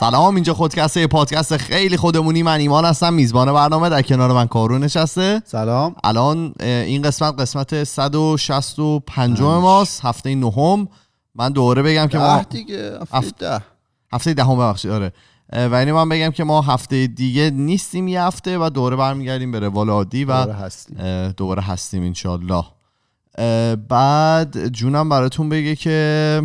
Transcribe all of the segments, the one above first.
سلام اینجا خودکسته پادکست خیلی خودمونی. من ایمان هستم میزبان برنامه در کنار من کارون نشسته. سلام. الان این قسمت قسمت 165 ماست هفته نهم. من دوره بگم که ما دیگه هفته ده. هفته دهم ببخشید آره. و اینه من بگم که ما هفته دیگه نیستیم یه هفته و دوره برمیگردیم به روال عادی و دوباره هستیم. دوباره هستیم انشالله بعد جونم براتون بگه که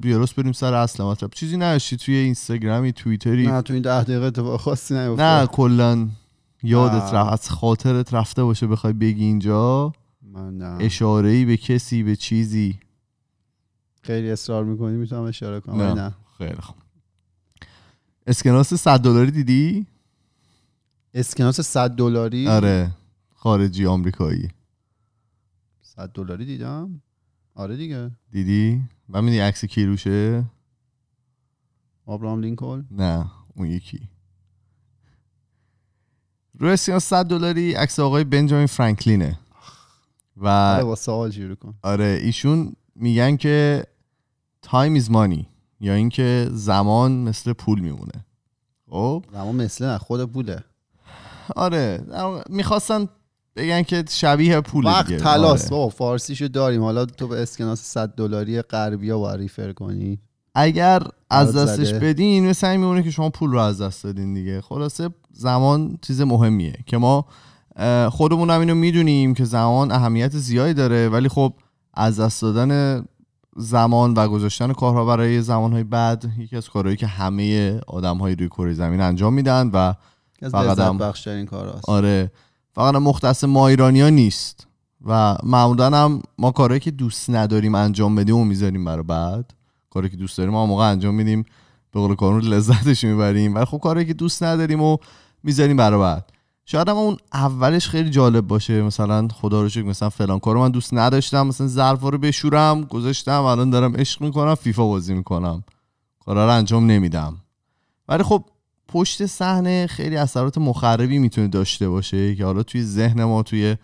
بیاروس بریم سر اصل مطلب. چیزی نشی توی اینستاگرامی توییتری؟ نه تو این ده دقیقه تو خاصی نیفته. نه کلا یادت رفت از خاطرت رفته باشه بخوای بگی اینجا. من نه. اشاره ای به کسی به چیزی. خیلی اصرار می‌کنی می‌تونم اشاره کنم. نه. نه. خیلی خوب. اسکناس 100 دلاری دیدی؟ اسکناس 100 دلاری؟ آره خارجی آمریکایی. 100 دلاری دیدم؟ آره دیگه. دیدی؟ می‌دونی عکس کی روشه؟ آبراهام لینکلن؟ نه اون یکی. روی اسکناس 100 دلاری عکس آقای بنجامین فرانکلینه. و آره با سوال شروع کن. آره ایشون میگن که time is money یا اینکه زمان مثل پول میمونه. خب؟ اما مثل خود پوله. آره می‌خواستن بگن که شبیه پول وقت دیگه. تلاس آره. بابا فارسیشو داریم. حالا تو به اسکناس 100 دلاری غربیا باید ریفر کنی. اگر از دستش زده. بدین مثل این میمونه که شما پول رو از دست دادین دیگه. خلاصه زمان چیز مهمیه که ما خودمون هم اینو می‌دونیم که زمان اهمیت زیادی داره. ولی خب از دست دادن زمان و گذاشتن کارها برای زمانهای بعد یکی از کارهایی که همه آدم های روی کره زمین انجام میدن و از فقط هم- بخش ترین کار آره. فقط مختص ما ایرانی ها نیست. و معمولا هم ما کارهایی که دوست نداریم انجام بدیم و می‌ذاریم برای بعد. کاری که دوست داریم ما موقع انجام میدیم به قول کارون لذتش می‌بریم. ولی خب کاری که دوست نداریم و می‌ذاریم برای بعد. شاید هم اون اولش خیلی جالب باشه. مثلا خدا رو شکر مثلا فلان کارو من دوست نداشتم. مثلا ظرفا رو بشورم گذاشتم. الان دارم عشق می‌کنم فیفا بازی می‌کنم. کارا رو انجام نمیدم. ولی خب پشت صحنه خیلی اثرات مخربی می‌تونه داشته باشه که حالا توی ذهن ما توی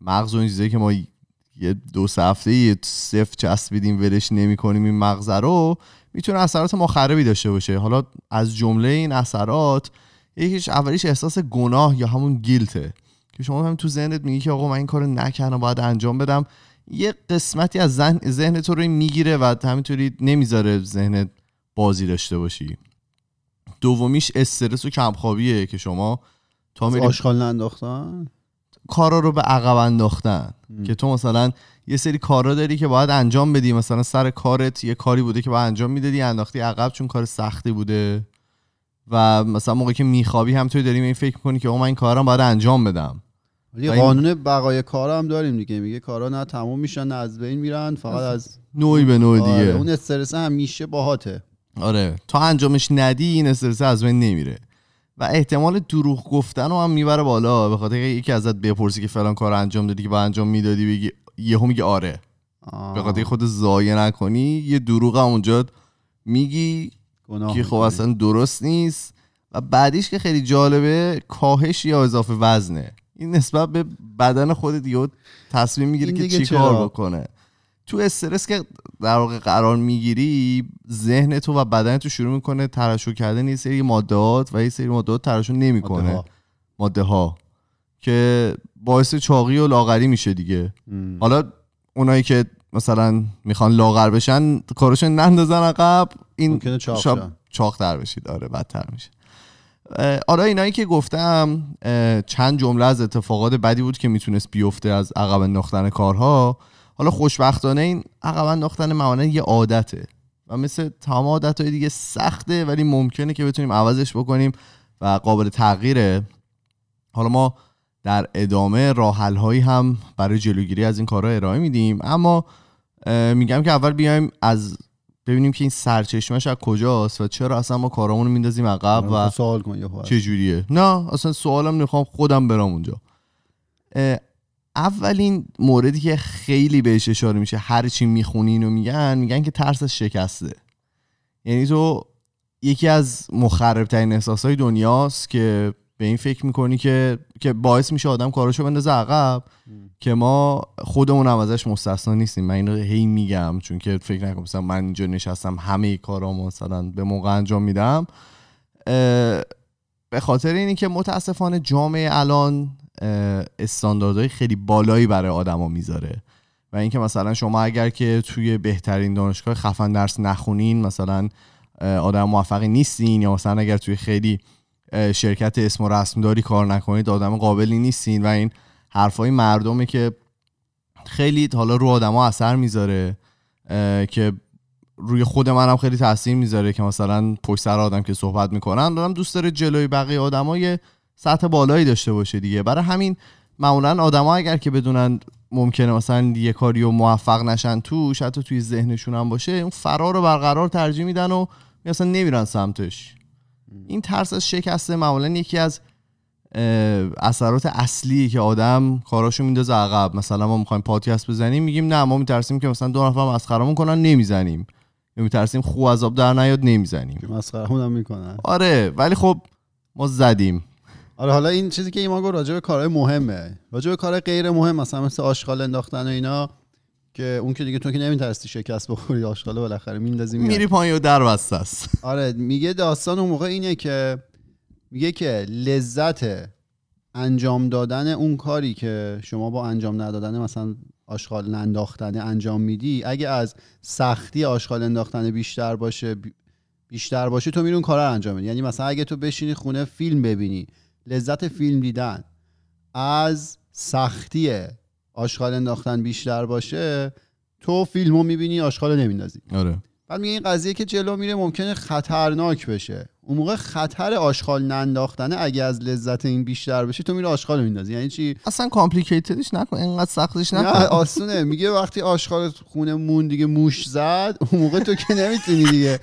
مغز و این چیزایی که ما یه دو هفته یه صفر چسبیدیم ولش نمی کنیم این مغز رو می‌تونه اثرات مخربی داشته باشه. حالا از جمله این اثرات یکیش اولیش احساس گناه یا همون گیلته که شما هم تو ذهنت میگی که آقا من این کارو نکردم باید انجام بدم. یه قسمتی از ذهن تو رو می‌گیره و همینطوری نمی‌ذاره ذهنت بازی داشته باشی. دومیش استرس و کمخوابیه که شما تا میری آشغال ننداختن؟ کارا رو به عقب انداختن. که تو مثلا یه سری کارا داری که باید انجام بدی. مثلا سر کارت یه کاری بوده که باید انجام می‌دادی انداختی عقب چون کار سختی بوده. و مثلا موقعی که میخوابی هم توی داری به این فکر کنی که آقا من این کارم باید انجام بدم. یه قانون بقای کار هم داریم دیگه. میگه کارا نه تموم میشن نه از بین میرن فقط از نوعی به نوع آره، دیگه. اون استرس همیشه باهاته. آره تا انجامش ندی این استرس از بین نمیره. و احتمال دروغ گفتن رو هم می‌بره بالا به خاطر اینکه یکی ازت بپرسی که فلان کار انجام دادی که با انجام می‌دادی بگی یهو میگه آره. به خاطر خود ضایع نکنی یه دروغ هم اونجا میگی که خب. اصلا درست نیست. و بعدیش که خیلی جالبه کاهش یا اضافه وزنه. این نسبت به بدن خودت یه تصمیم می‌گیری که دیگه چی کار چرا؟ بکنه. تو استرس که در واقع قرار می‌گیری ذهن تو و بدن تو شروع می‌کنه ترشح کردن یه سری مادهات و یه سری مادهات ترشح نمی‌کنه ماده‌ها. ماده ها که باعث چاقی و لاغری میشه دیگه م. حالا اونایی که مثلا می‌خوان لاغر بشن کارشون نندازن عقب این ممکنه چاق. چاقتر بشید آره بدتر میشه حالا اینایی که گفتم چند جمله از اتفاقات بدی بود که می‌تونست بیفته از عقب انداختن کارها حالا خوشبختانه این عقب انداختن معمولا یه عادته و مثل تمام عادت دیگه سخته ولی ممکنه که بتونیم عوضش بکنیم و قابل تغییره. حالا ما در ادامه راه هایی هم برای جلوگیری از این کارها ارائه میدیم. اما میگم که اول بیایم از ببینیم که این سرچشمش از کجاست و چرا اصلا ما کارامون رو میندازیم عقب و سوال کن. چه جوریه نه اصلا سوالم می‌خوام خودم برم اونجا. اولین موردی که خیلی بهش اشاره میشه هر چی می‌خونین و میگن میگن که ترس از شکسته. یعنی تو یکی از مخرب ترین احساس های دنیاست که به این فکر می‌کنی که که باعث میشه آدم کاراشو بندازه عقب که ما خودمون هم ازش مستثنا نیستیم. من این رو هی میگم چون که فکر نکنم مثلا من اینجا نشستم همه کارامو مثلا به موقع انجام میدم. به خاطر اینی که متاسفانه جامعه الان استانداردهای خیلی بالایی برای آدما می‌ذاره. و اینکه مثلا شما اگر که توی بهترین دانشگاه خفن درس نخونین مثلا آدم موفقی نیستین یا مثلا اگر توی خیلی شرکت اسم و رسم داری کار نکنید آدم قابلی نیستین و این حرفای مردمه که خیلی حالا رو آدما اثر می‌ذاره که روی خود منم خیلی تاثیر می‌ذاره که مثلا پشت سر آدم که صحبت می‌کنن دارم دوست داره جلوی بقیه آدما یه سطح بالایی داشته باشه دیگه. برای همین معمولا آدما اگر که بدونن ممکنه مثلا یه کاری رو موفق نشن توش حتی توی ذهنشون هم باشه اون فرار رو برقرار ترجیح میدن و اصلا نمیرن سمتش. این ترس از شکسته معمولا یکی از اثرات اصلی که آدم کاراشو میندازه عقب. مثلا ما می‌خوایم پادکست بزنیم میگیم نه ما میترسیم که مثلا دو نفر مسخرمون کنن نمی‌زنیم. یا میترسیم خو آب در نیاد نمی‌زنیم. که مسخرهمون هم می‌کنن. آره ولی خب ما زدیم. آره حالا این چیزی که ایمان گفت راجع به کارهای مهمه. راجع به کار غیر مهم مثلا مثل آشغال انداختن و اینا که اون که دیگه تو که نمیترسی شکست بخوری آشغال بالاخره میندازی میاد. میری پایین و در بسته است. آره میگه داستان اون موقع اینه که میگه که لذت انجام دادن اون کاری که شما با انجام ندادن مثلا آشغال انداختن انجام میدی اگه از سختی آشغال انداختن بیشتر باشه بی- بیشتر باشه تو میری اون کار رو انجام میدی. یعنی مثلا اگه تو بشینی خونه فیلم ببینی لذت فیلم دیدن. از سختی آشغال انداختن بیشتر باشه تو فیلم رو می‌بینی آشغال نمیندازی. آره. بعد میگه این قضیه که جلو میره ممکنه خطرناک بشه. اون موقع خطر آشغال ننداختنه اگه از لذت این بیشتر بشه تو میره آشغال میندازی. یعنی چی؟ اصلا complicated ش نکن اینقدر سختش نه نکن. آسونه. میگه وقتی آشغال خونه مون دیگه موش زد اون موقع تو که نمی‌تونی دیگه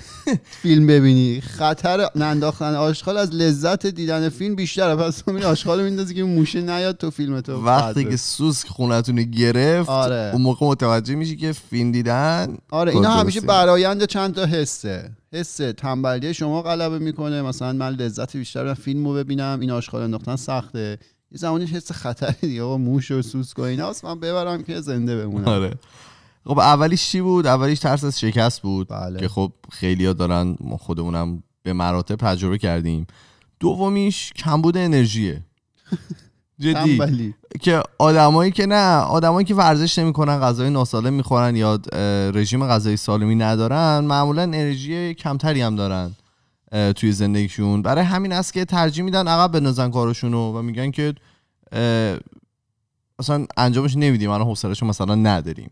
فیلم ببینی. خطر ننداختن آشغال از لذت دیدن فیلم بیشتره. پس تو میری آشغال میندازی که موشه نیاد تو فیلم تو وقتی که سوسک خونتون گرفت آره. اون موقع متوجه میشی که فیلم دیدن آره اینا همیشه. برایند چند تا حسه. حس تنبلی شما غلبه می‌کنه. مثلا من لذت بیشتر من فیلم رو ببینم. این آشغال انداختن سخته. یه زمانی حس خطری دیگه. آقا موش و سوسک و اینا. من ببرم که زنده بمونم. آره. خب اولیش چی بود؟ اولیش ترس از شکست بود. بله. که خب خیلیا دارن ما خودمونم به مراتب تجربه کردیم. دومیش کمبود انرژیه. جدی. تنبلی. که آدمایی که نه آدمایی که ورزش نمی‌کنن غذای ناسالم می‌خورن یا رژیم غذایی سالمی ندارن معمولا انرژی کمتری هم دارن توی زندگیشون. برای همین است که ترجیح میدن عقب بندازن کارشونو و میگن که اصلا انجامش نمیدیم الان حوصله‌شو مثلا نداریم.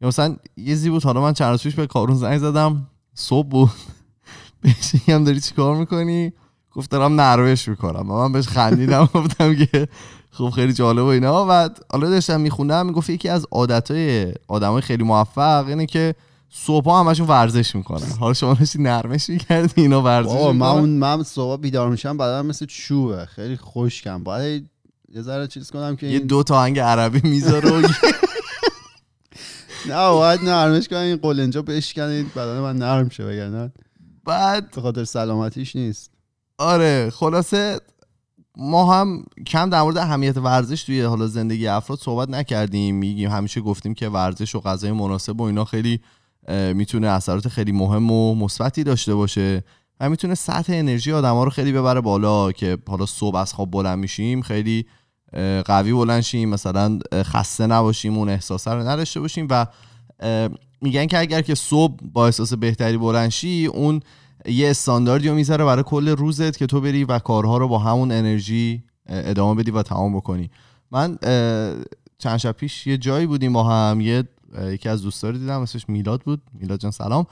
یا مثلا یه زی بود حالا من چند روز پیش به کارون زنگ زدم صبح بود. بهش میگم داری چی کار می‌کنی؟ گفت دارم نروش می‌کنم. و من بهش خندیدم گفتم که خب خیلی جالب و اینا. و حالا داشتم میخوندم می‌گفت یکی از عادتهای آدمای خیلی موفق اینه که صبح همشون ورزش می‌کنن. حالا شما داشتی نرمش می‌کردی اینا ورزش بابا من اون من صبح بیدار میشم بعدم مثل چوبه. خیلی خشکم. باید یه ذره چیز کنم که یه این... دو تا آهنگ عربی می‌ذاره نه باید نرمش کنم. این قلنجا بشکنید بدن من نرم شه وگرنه. بعد به خاطر سلامتیش نیست. آره خلاصه ما هم کم در مورد اهمیت ورزش توی حالا زندگی افراد صحبت نکردیم میگیم همیشه گفتیم که ورزش و غذای مناسب و اینا خیلی می‌تونه اثرات خیلی مهم و مثبتی داشته باشه و می‌تونه سطح انرژی آدما رو خیلی ببره بالا که حالا صبح از خواب بلند میشیم خیلی قوی بلند شیم مثلا خسته نباشیم اون احساسه رو نداشته باشیم و میگن که اگر که صبح با احساس بهتری بلند شی اون یه استانداردی رو می‌ذاره برای کل روزت که تو بری و کارها رو با همون انرژی ادامه بدی و تمام بکنی. من چند شب پیش یه جایی بودیم با هم یه یکی از دوستا رو دیدم اسمش میلاد بود. میلاد جان سلام.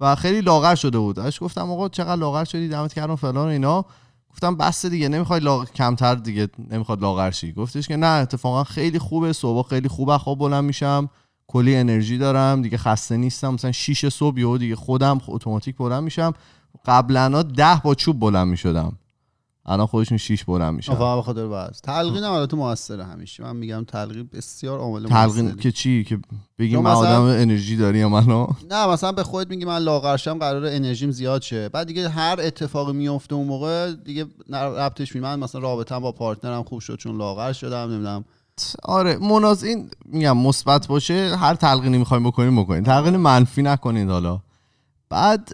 و خیلی لاغر شده بود. ازش گفتم آقا چقدر لاغر شدی دمت کردم فلان اینا. گفتم بس دیگه نمی‌خوای لاغ... کمتر دیگه نمی‌خواد لاغر شی. گفتش که نه اتفاقا خیلی خوبه صبح خیلی خوبه خواب بلند میشم. کلی انرژی دارم دیگه خسته نیستم مثلا 6 صبح یهو دیگه خودم اتوماتیک بلند میشم. قبلا ده با چوب بلند می‌شدم. الان خودشون شیش بلند میشن. فقط به خاطر وزن تلقین هم البته موثره همیشه. من میگم تلقین بسیار عامل تلقین. که چی؟ که بگی من مثلا- آدم انرژی داریم الان نه مثلا به خودت میگی من لاغرشم قرار انرژیم زیاد شه. بعد دیگه هر اتفاقی میفته اون موقع دیگه ربطش می من مثلا رابطم با پارتنرم خوب شد چون لاغر شدم نمی‌دونم. آره مناز این میگم مثبت باشه هر تلقینی می‌خوایم بکنیم بکنیم تلقین منفی نکنید حالا. بعد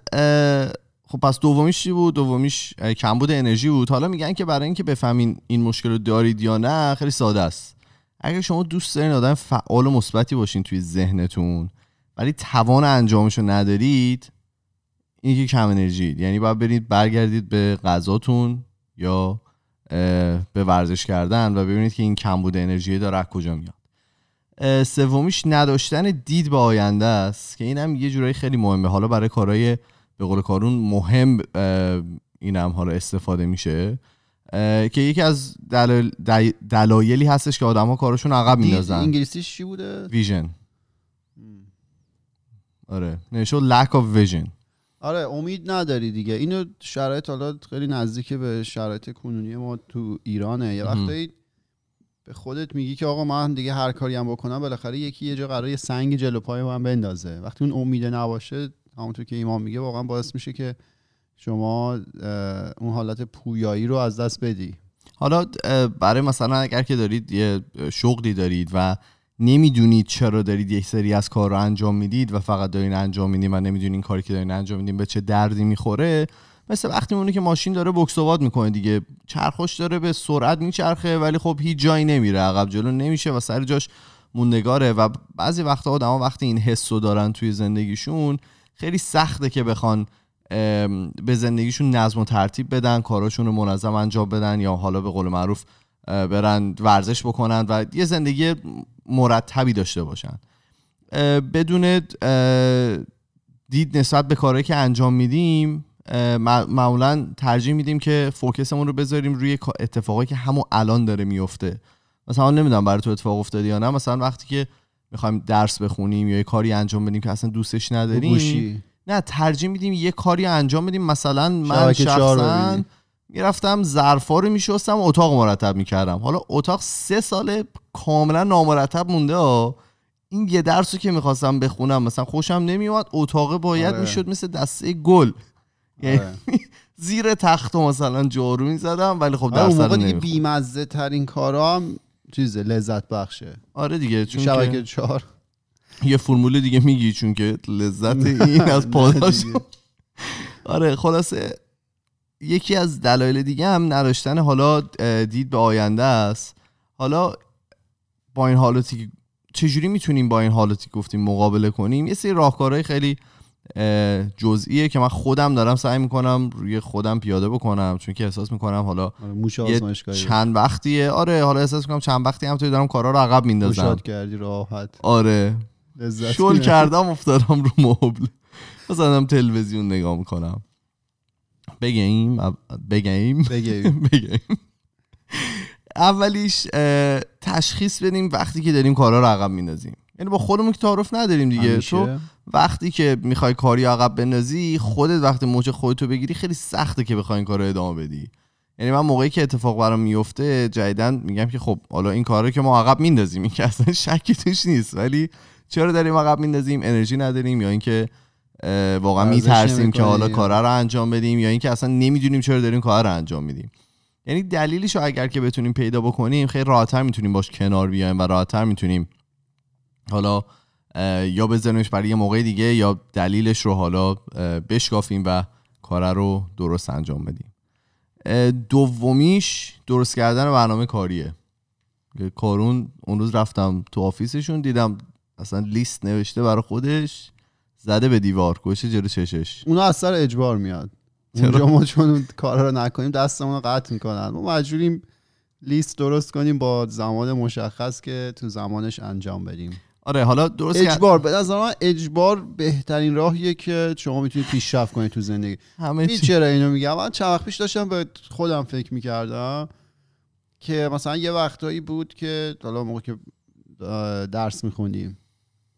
خب پس دومیش چی بود؟ دومیش کمبود انرژی بود. حالا میگن که برای اینکه بفهمین این مشکل رو دارید یا نه خیلی ساده است. اگر شما دوست دارین آدم فعال و مثبتی باشین توی ذهنتون ولی توان انجامش رو ندارید این که کم انرژی. یعنی باید برید برگردید به غذاتون یا به ورزش کردن و ببینید که این کمبود انرژی داره از کجا میاد. سومیش نداشتن دید به آینده است که اینم یه جورایی خیلی مهمه. حالا برای کارهای به قول کارون مهم اینم حالا استفاده میشه. که یکی از دلایل- دل- دلایلی هستش که آدما کارشون عقب میندازن. انگلیسیش چی بوده؟ ویژن. آره. نشو lack of vision. آره امید نداری دیگه. اینو شرایط حالا خیلی نزدیک به شرایط کنونی ما تو ایرانه. یه. وقتایی به خودت میگی که آقا من دیگه هر کاری هم بکنم بالاخره یکی یه جا قرار یه سنگ جلو پای من بندازه. وقتی اون امیده نباشه همونطور که ایمان میگه واقعا باعث میشه که شما اون حالت پویایی رو از دست بدی. حالا برای مثلا اگر که دارید یه شغلی دارید و نمی‌دونید چرا دارید یک سری از کار رو انجام می‌دید و فقط دارین انجام میدین و نمی‌دونین کاری که دارین انجام میدین به چه دردی می‌خوره. مثل وقتی میمونه که ماشین داره بکس و باد می‌کنه دیگه. چرخش داره به سرعت میچرخه ولی خب هیچ جایی نمیره عقب جلو نمیشه و سر جاش موندگاره و بعضی وقتا آدما وقتی این حس رو دارن توی زندگیشون خیلی سخته که بخوان به زندگیشون نظم و ترتیب بدن کاراشون رو منظم انجام بدن یا حالا به قول معروف برن ورزش بکنن و یه زندگی مرتبی داشته باشن. بدون دید نسبت به کارهایی که انجام میدیم معمولا ترجیح میدیم که فوکسمون رو بذاریم روی اتفاقایی که همون الان داره میفته. مثلا نمی‌دونم برای تو اتفاق افتاده یا نه مثلا وقتی که می‌خوایم درس بخونیم یا یه کاری انجام بدیم که اصلا دوستش نداریم گوشی. نه ترجیح میدیم یه کاری انجام بدیم. مثلا من شخصا. می‌رفتم ظرفا رو میشستم و اتاق مرتب می‌کردم. حالا اتاق سه سال کاملا نامرتب مونده ها این یه درس رو که می‌خواستم بخونم مثلا خوشم نمیومد اتاق باید آره. می‌شد مثل دسته گل. یعنی آره. زیر تخت و مثلا جارو می‌زدم ولی خب آره، اون درس رو دیگه بیمزه ترین کارا هم چیزه لذت بخشه. آره دیگه چون شبکه که چهار. یه فرمول دیگه میگی چون که لذت این از پاداش. آره خلاصه یکی از دلایل دیگه هم نداشتن حالا دید به آینده است. حالا با این حالتی که چجوری می‌تونیم با این حالتی که گفتیم مقابله کنیم؟ یه سری راهکارهای خیلی جزئیه که من خودم دارم سعی می‌کنم روی خودم پیاده بکنم چون که احساس می‌کنم حالا آره، موش چند وقتیه. آره حالا احساس می‌کنم چند وقتی هم دارم کارا رو عقب میندازم کردی راحت. آره. شل. کردم افتادم رو مبل. مثلا تلویزیون نگاه می‌کنم. بگیم بگیم؟ بگیم. بگیم. اولیش تشخیص بدیم وقتی که داریم کارا رو عقب میندازیم. یعنی با خودمون که تعارف نداریم دیگه. همیشه. تو وقتی که می‌خوای کاری عقب بندازی خودت وقتی موج خودتو بگیری خیلی سخته که بخوای این کار رو ادامه بدی. یعنی من موقعی که اتفاق برام میفته جدیدن میگم که خب حالا این کارو که ما عقب میندازیم این که اصلا شکی توش نیست. ولی چرا داریم عقب میندازیم؟ انرژی نداریم یا اینکه واقعا میترسیم که حالا کارا رو انجام بدیم یا اینکه اصلا نمی‌دونیم چرا داریم کار رو انجام میدیم. یعنی دلیلش رو اگر که بتونیم پیدا بکنیم خیلی راحتتر می‌تونیم باش کنار بیایم و راحتتر می‌تونیم حالا یا بذاریمش برای یه موقع دیگه یا دلیلش رو حالا بشکافیم و کار رو درست انجام بدیم. دومیش درست کردن برنامه کاریه. کارون اون روز رفتم تو آفیسشون دیدم اصلا لیست نوشته برای خودش. زده به دیوار گوشه جلو چشش. اونا از سر اجبار میاد؟ اونجا ما چون کارا رو نکنیم دستمون رو قطع می‌کنن. ما مجبوریم لیست درست کنیم با زمان مشخص که تو زمانش انجام بدیم. آره حالا درست اجبار به نظر من اجبار بهترین راهیه که شما می‌تونید پیشرفت کنید تو زندگی. همه چرا اینو میگم؟ من چند وقت پیش داشتم به خودم فکر می‌کردم که مثلا یه وقتایی بود که حالا موقع که درس میخوندیم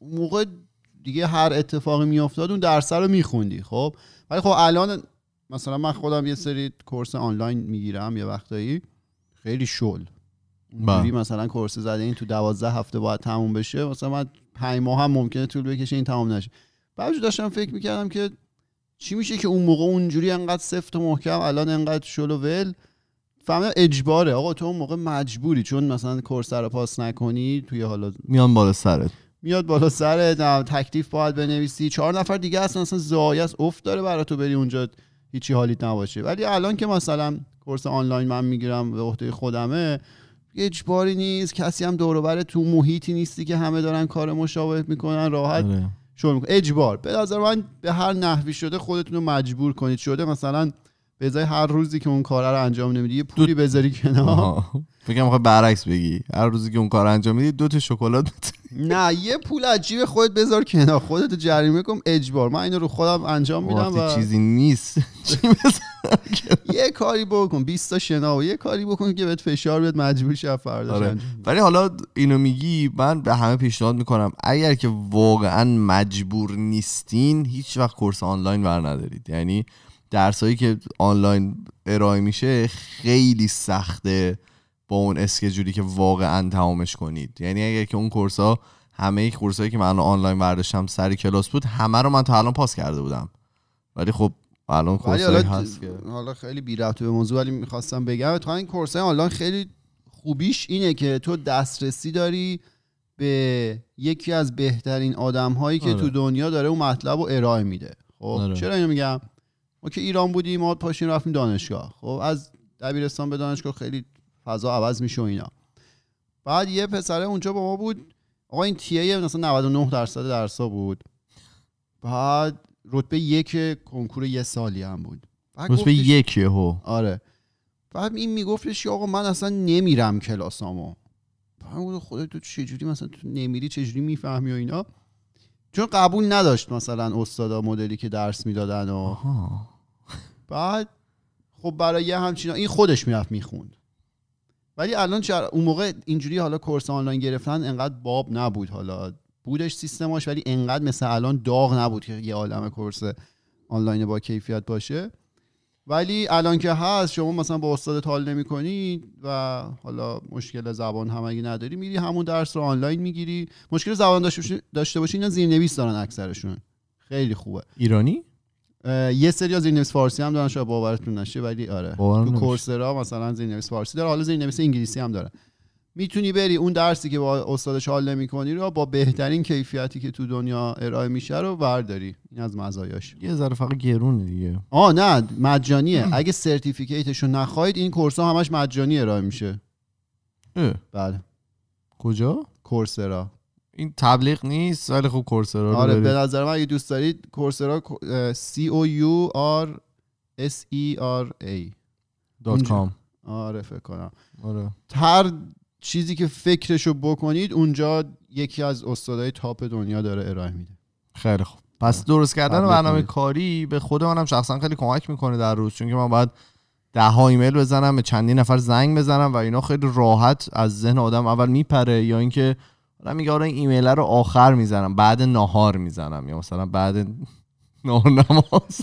موقع دیگه هر اتفاقی میافتاد اون درس رو میخوندی خب؟ ولی خب الان مثلا من خودم یه سری کورس آنلاین می‌گیرم یه وقتایی خیلی شل. اونجوری مثلا کورس زده این تو دوازده هفته باید تموم بشه مثلا من پنج ماه هم ممکنه طول بکشه این تمام نشه. بعد داشتم فکر می‌کردم که چی میشه که اون موقع اونجوری انقدر سفت و محکم الان انقدر شل و ول؟ فهمیدم اجباره. آقا تو اون موقع مجبوری چون مثلا کورس رو پاس نکنی توی حالا میان بالا سرت. میاد بالا سرت تکلیف باید بنویسی. چهار نفر دیگه اصلا اصلا زایه است افت داره برای تو بری اونجا. هیچی حالیت نباشه. ولی الان که مثلا کورس آنلاین من می‌گیرم به عهده خودمه اجباری نیست. کسی هم دور و بر تو محیطی نیستی که همه دارن کار مشابه می‌کنن. راحت آره. شروع می‌کنه اجبار. به نظر من به هر نحوی شده خودتون رو مجبور کنید. شده مثلا به ازای هر روزی که اون کار رو انجام نمیدی یه پولی بذاری کنار. می‌خوای برعکس بگی. هر روزی که اون کار انجام میدی دو تا شکلات. نه یه پول عجیب خودت بذار کنار. خودت جریمه کن اجبار. من اینو رو خودم انجام میدم و چیزی نیست. یه کاری بکن. 20 تا شنا و یه کاری بکن که بهت فشار بیاد مجبور شی فرداش آره. ولی حالا اینو میگی من به همه پیشنهاد می‌کنم اگر که واقعا مجبور نیستین هیچ وقت کورس آنلاین ور ندارید. یعنی درسایی که آنلاین ارائه میشه خیلی سخته. با اون schedule ی که واقعا تمامش کنید. یعنی اگر که اون course ها همه course هایی که من آنلاین برداشتم سر کلاس بود همه رو من تا الان پاس کرده بودم. ولی خب الان course ولی حالا هست که. حالا خیلی بی ربط به موضوع ولی می‌خواستم بگم. تو این course آنلاین خیلی خوبیش اینه که تو دسترسی داری به یکی از بهترین آدم هایی که آره. تو دنیا داره اون مطلب رو ارائه میده. خب آره. چرا اینو میگم؟ ما که ایران بودیم ما پاشیم رفتیم دانشگاه. خب از دبیرستان به دانشگاه خیلی فضا عوض میشه و اینا. بعد یه پسره اونجا با ما بود. آقا این تیه مثلا 99 درصد درسا بود. بعد رتبه یک کنکور یه سالی هم بود. رتبه یکیه هو آره. بعد این میگفتش آقا من اصلا نمیرم کلاسامو. بعد گفتم خدا تو چجوری مثلا تو نمیری چجوری می‌فهمی و اینا. چون قبول نداشت مثلا استادا مدلی که درس می‌دادن و آها. بعد خب برای یه همچین این خودش می‌رفت می‌خوند. ولی الان چرا اون موقع اینجوری حالا کورس آنلاین گرفتن انقدر باب نبود حالا. بودش سیستماش ولی انقدر مثل الان داغ نبود که یه عالم کورس آنلاین با کیفیت باشه. ولی الان که هست شما مثلا با استاد حال نمی و حالا مشکل زبان هم اگه نداری میری همون درس رو آنلاین می‌گیری. مشکل زبان داشته باشی, داشته باشی اینا زیرنویس دارن اکثرشون. خیلی خوبه. ایرانی؟ یه سری زیرنویس فارسی هم دارن شاید باورتون نشه ولی آره. تو. کورسرا مثلا زیرنویس فارسی داره حالا زیرنویس انگلیسی هم داره. می‌تونی بری اون درسی که با استادش حال نمی‌کنی رو با بهترین کیفیتی که تو دنیا ارائه میشه رو برداری. این از مزایاش. یه ذره فقط گرونه دیگه. آه نه مجانیه. اگه سرتیفیکیتش رو نخواهید این کورس ها همش مجانی ارائه میشه. بله. کجا؟ کورسرا. این تبلیغ نیست ولی خب Coursera رو آره. به نظر من اگه دوست دارید Coursera C O U R S E R A. dot com. آره فکر کنم. آره. هر چیزی که فکرشو بکنید اونجا یکی از استادای top دنیا داره ارائه میده. خیلی خوب. پس درست کردن برنامه. کاری به خود منم شخصا خیلی کمک می‌کنه در روز چون که من باید ده ها ایمیل بزنم به چندین نفر زنگ بزنم و اینا خیلی راحت از ذهن آدم اول میپره یا اینکه آدم میگه آره این ایمیل رو آخر می‌زنم بعد ناهار می‌زنم. یا مثلا بعد نهار نماز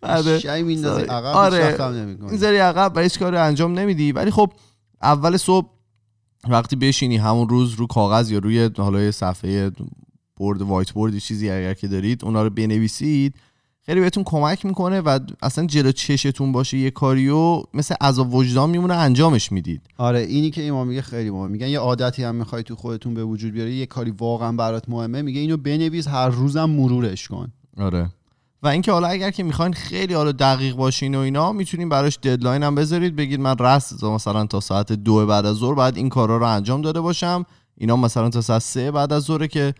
بعد شای میندازی عقب آره. زری عقب و هیچ کاری انجام نمیدی. ولی خب اول صبح وقتی بشینی همون روز رو کاغذ یا روی حالا صفحه بورد وایت بورد چیزی اگر که دارید اونا رو بنویسید. خیلی بهتون کمک می‌کنه و اصلا جلو چشتون باشه یه کاریو مثل عذاب وجدان میمونه انجامش می‌دید. آره اینی که ایمان میگه خیلی مهمه. میگن یه عادتی هم می‌خوای تو خودتون به وجود بیاری یه کاری واقعا برات مهمه میگه اینو بنویس هر روزم مرورش کن. آره. و اینکه حالا اگر که می‌خواین خیلی حالا دقیق باشین و اینا می‌تونین براش ددلاین هم بذارید بگید من رست مثلا تا ساعت دو بعد از ظهر بعد این کارا رو انجام داده باشم. اینا مثلا تا ساعت سه بعد از ظهر که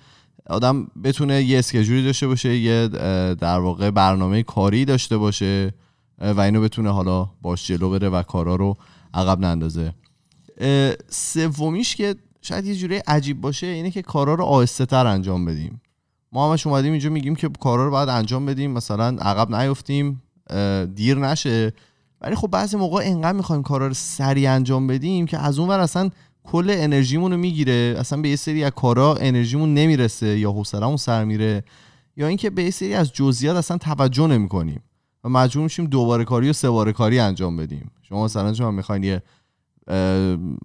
آدم بتونه یه اسکجولی داشته باشه یه در واقع برنامه کاری داشته باشه و اینو بتونه حالا باش جلو بره و کارا رو عقب نندازه. سومیش که شاید یه جوری عجیب باشه اینه که کارا رو آهسته تر انجام بدیم. ما همش اومدیم اینجا میگیم که کارا رو باید انجام بدیم مثلا عقب نیفتیم دیر نشه. ولی خب بعضی موقع انقدر می‌خوایم کارا رو سریع انجام بدیم که از اون ور اصلا کل انرژیمون رو می‌گیره اصلا به یه سری از کارا انرژیمون نمی‌رسه یا حوصله‌مون سر میره یا اینکه به یه سری از جزئیات اصلا توجه نمی‌کنیم و مجبور میشیم دوباره کاری و سه باره کاری انجام بدیم. شما مثلا شما می‌خواین یه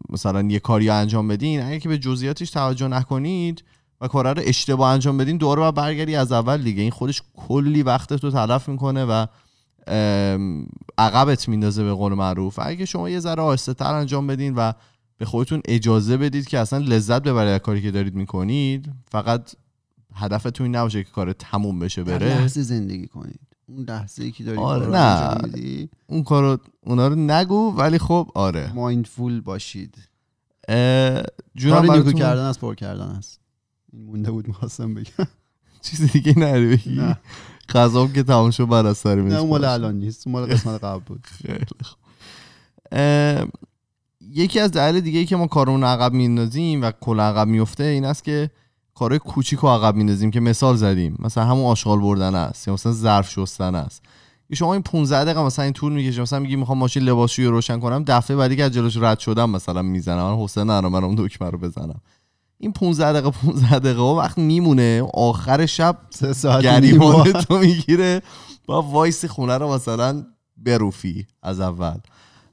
مثلا یه کاری انجام بدین اگه که به جزئیاتش توجه نکنید و کار رو اشتباه انجام بدین دوباره باید برگردی از اول دیگه. این خودش کلی وقت رو تلف می‌کنه و عقبت میندازه به قول معروف. اگه شما یه ذره آهسته تر انجام بدین و به خودتون اجازه بدید که اصلا لذت ببرید از کاری که دارید می‌کنید. فقط هدفتون این نباشه که کار تموم بشه بره. لحظه زندگی کنید. اون لحظه ای که داری آره، نه. اون کارو اونا رو نگو ولی خب آره. مایندفول باشید. جونم براتون کردن از پر کردن است. مونده بود می‌خواستم بگم. چیز دیگه نری بگی؟ غذام که تمام شد بعد از سر نه میز مال. الان نیست. مال قسمت قبل بود. خیلی یکی از دلایل دیگه ای که ما کارمون عقب میندازیم و کل عقب میفته این است که کارهای کوچیک رو عقب میندازیم که مثال زدیم. مثلا همون آشغال بردن است یا مثلا ظرف شستن است. شما این 15 دقیقه مثلا این طول می‌کشه مثلا میگی می‌خوام ماشین لباسشویی رو روشن کنم دفعه بعدی که از جلوش رد شدم مثلا می‌زنم. من حوصله ندارم من اون دکمه رو بزنم. این 15 دقیقه 15 دقیقه وقت میمونه. آخر شب سه ساعت گریبان تو می‌گیره. با وایس خونه رو مثلا بروفی از اول.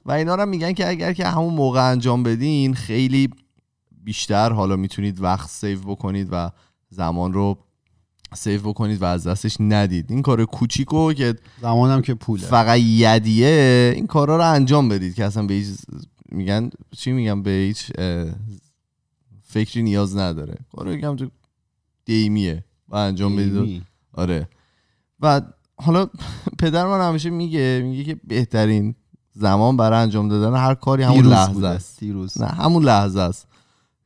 و اینا رو میگن که اگر که همون موقع انجام بدین خیلی بیشتر حالا می‌تونید وقت سیو بکنید و زمان رو سیو بکنید و از دستش ندید. این کار کوچیکو که زمانم که پوله. فقط یدیه این کارا رو انجام بدید که اصلا به هیچ میگن چی میگن به هیچ فکری نیاز نداره. کارو یکم تو دیمیه. و انجام بدید. آره. و حالا پدر من همیشه میگه میگه که بهترین زمان برای انجام دادن هر کاری همون لحظه. است. دیروز. نه همون لحظه است.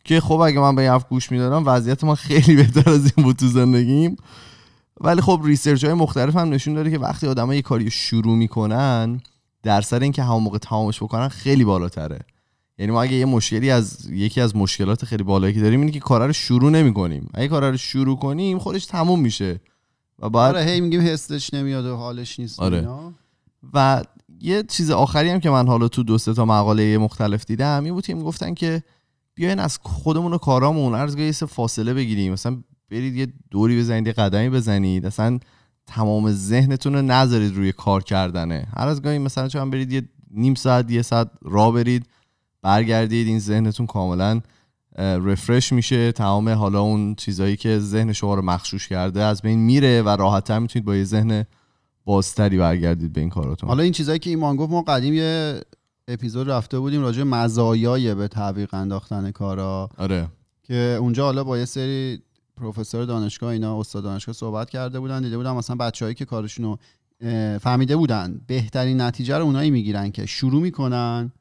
که خب اگه من به این حرف گوش می‌دادم وضعیت ما خیلی بهتر از این بود تو زندگیم. ولی خب ریسرچ های مختلف هم نشون داده که وقتی آدم یه کاری رو شروع می‌کنن درصد اینکه همون موقع تمامش بکنن خیلی بالاتره. یعنی ما اگه یه مشکلی از یکی از مشکلات خیلی بالایی که داریم اینه که کارا رو شروع نمی‌کنیم. اگه کارا رو شروع کنیم خودش تموم میشه. و بعد آره هی میگیم حسش نمیاد و حالش نیست آره. اینا. و یه چیز آخری هم که من حالا تو دو تا مقاله مختلف دیدم این بود که می‌گفتن که بیاین از خودمون و کارامون از گاهی یه فاصله بگیریم. مثلا برید یه دوری بزنید یه قدمی بزنید. اصلا تمام ذهنتون رو نذارید روی کار کردنه. هر از گاهی مثلا چون برید یه نیم ساعت یه ساعت راه برید برگردید این ذهنتون کاملا رفرش میشه. تمام حالا اون چیزایی که ذهن شما رو مخشوش کرده از بین میره و راحتتر می‌تونید با یه ذهن بازتری برگردید به این کاراتون. حالا این چیزایی که ایمان گفت ما قدیم یه اپیزود رفته بودیم راجع مزایای به تعویق انداختن کارا. آره. که اونجا حالا با یه سری پروفسور دانشگاه اینا استاد دانشگاه صحبت کرده بودن دیده بودن مثلا بچههایی که کارشون رو فهمیده بودن بهترین نتیجه رو اونایی می‌گیرن که شروع می‌کنن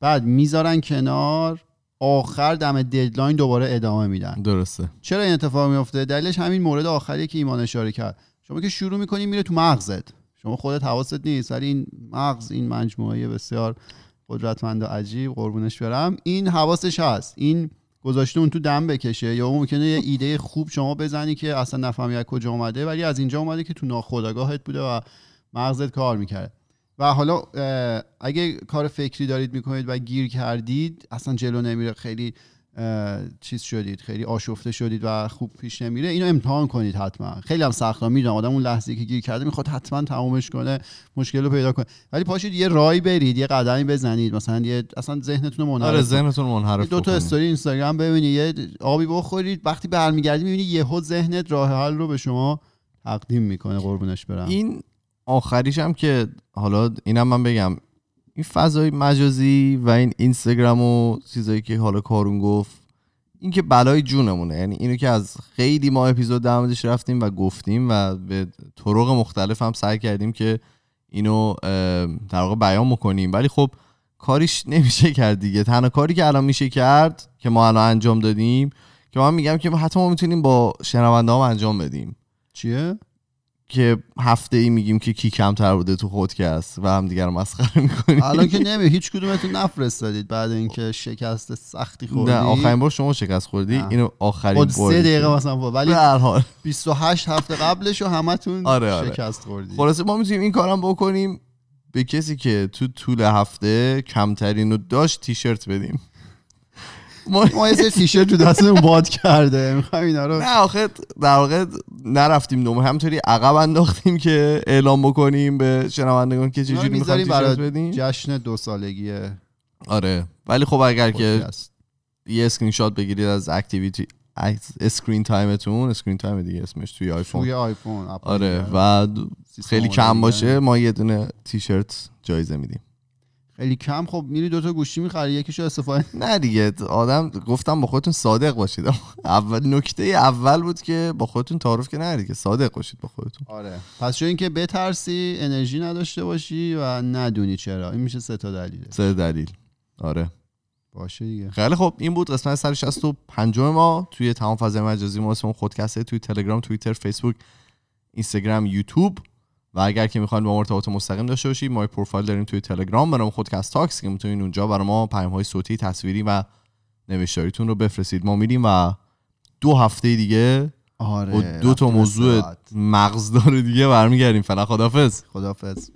بعد می‌ذارن کنار آخر دم ددلاین دوباره ادامه میدن. درسته. چرا این اتفاق میفته دلیلش همین مورد آخریه که ایمان اشاره کرد. شما که شروع می‌کنی میره تو مغزت. شما خودت حواست نیست ولی این مغز این مجموعه بسیار قدرتمند و عجیب قربونش برم. این حواسش هست. این گذاشته اون تو دم بکشه یا ممکنه یه ایده خوب شما بزنی که اصلا نفهمی از کجا اومده ولی از اینجا اومده که تو ناخودآگاهت بوده و مغزت کار می‌کرده و حالا اگه کار فکری دارید می‌کنید و گیر کردید اصلا جلو نمیره. خیلی چیز شدید خیلی آشفته شدید و خوب پیش نمیره. اینو امتحان کنید حتما. خیلی هم سخته می‌دونم آدم اون لحظه که گیر کرده می‌خواد حتما تمومش کنه مشکل رو پیدا کنه. ولی پاشید یه رای برید یه قدمی بزنید. مثلا یه اصلا ذهنتون رو منحرف آره. ذهنتون منحرف دو تا. استوری اینستاگرام ببینید یه آبی بخورید. وقتی برمیگردی می‌بینی یهو ذهنت راه حل رو به شما تقدیم می‌کنه قربونش برم. این آخریش هم که حالا اینم من بگم این فضای مجازی و این اینستاگرام و چیزایی که حالا کارون گفت این که بلای جونمونه. یعنی اینو که از خیلی ما اپیزود در موردش رفتیم و گفتیم و به طرق مختلف هم سعی کردیم که اینو در واقع بیان بکنیم. ولی خب کاریش نمیشه کرد دیگه. تنها کاری که الان میشه کرد که ما الان انجام دادیم که من میگم که حتی ما می‌تونیم با شنونده هم انجام بدیم. چیه؟ که هفته ای میگیم که کی کمتر بوده تو خودکست و هم دیگر رو مسخره می‌کنیم الان که نمی هیچ کدومتون نفرستادید بعد اینکه شکست سختی خوردی نه آخرین بار شما شکست خوردی نه. اینو آخرین خود بار سه دقیقه مثلا بود. ولی هر حال 28 هفته قبلش رو همتون آره، آره. شکست خوردید خلاصه ما می‌تونیم این کارم بکنیم به کسی که تو طول هفته کمترین رو داشت تیشرت بدیم ما ما یه سری تیشرت تو دستمون باد کرده. می‌خوایم اینا رو نه آخه در واقع نرفتیم دوم. همطوری عقب انداختیم که اعلام بکنیم به شنوندگان که رو چجوری می‌خوایم تیشرت بدیم. جشن دو سالگی آره. ولی خب اگر که. یه اسکرین شات بگیرید از activity screen timeتون screen time دیگه اسمش توی آیفون توی آیفون آره. و خیلی کم. باشه. ما یه دونه تیشرت جایزه میدیم. خیلی کم. خب میری دوتا گوشی می‌خری یکیشو استفاده نه دیگه آدم گفتم با خودتون صادق باشید. اول نکته اول بود که با خودتون تعارف که نرید که صادق باشید با خودتون. آره. پس چون اینکه بترسی انرژی نداشته باشی و ندونی چرا. این میشه سه تا دلیله سه دلیل. آره. باشه دیگه. خیلی خب این بود قسمت 165 ما توی تمام فضای مجازی. ما اسممون خودکسته توی تلگرام توییتر فیسبوک اینستاگرام یوتیوب. و اگر که می‌خواین با ما ارتباط مستقیم داشته باشید ما پروفایل داریم توی تلگرام به نام خودکست تاکس که می‌تونین اونجا برای ما پیام های صوتی تصویری و نوشتاریتون رو بفرستید. ما میریم و دو هفته دیگه آره دو تا موضوع. مغزدار دیگه برمیگردیم. فعلا خدافظ خدافظ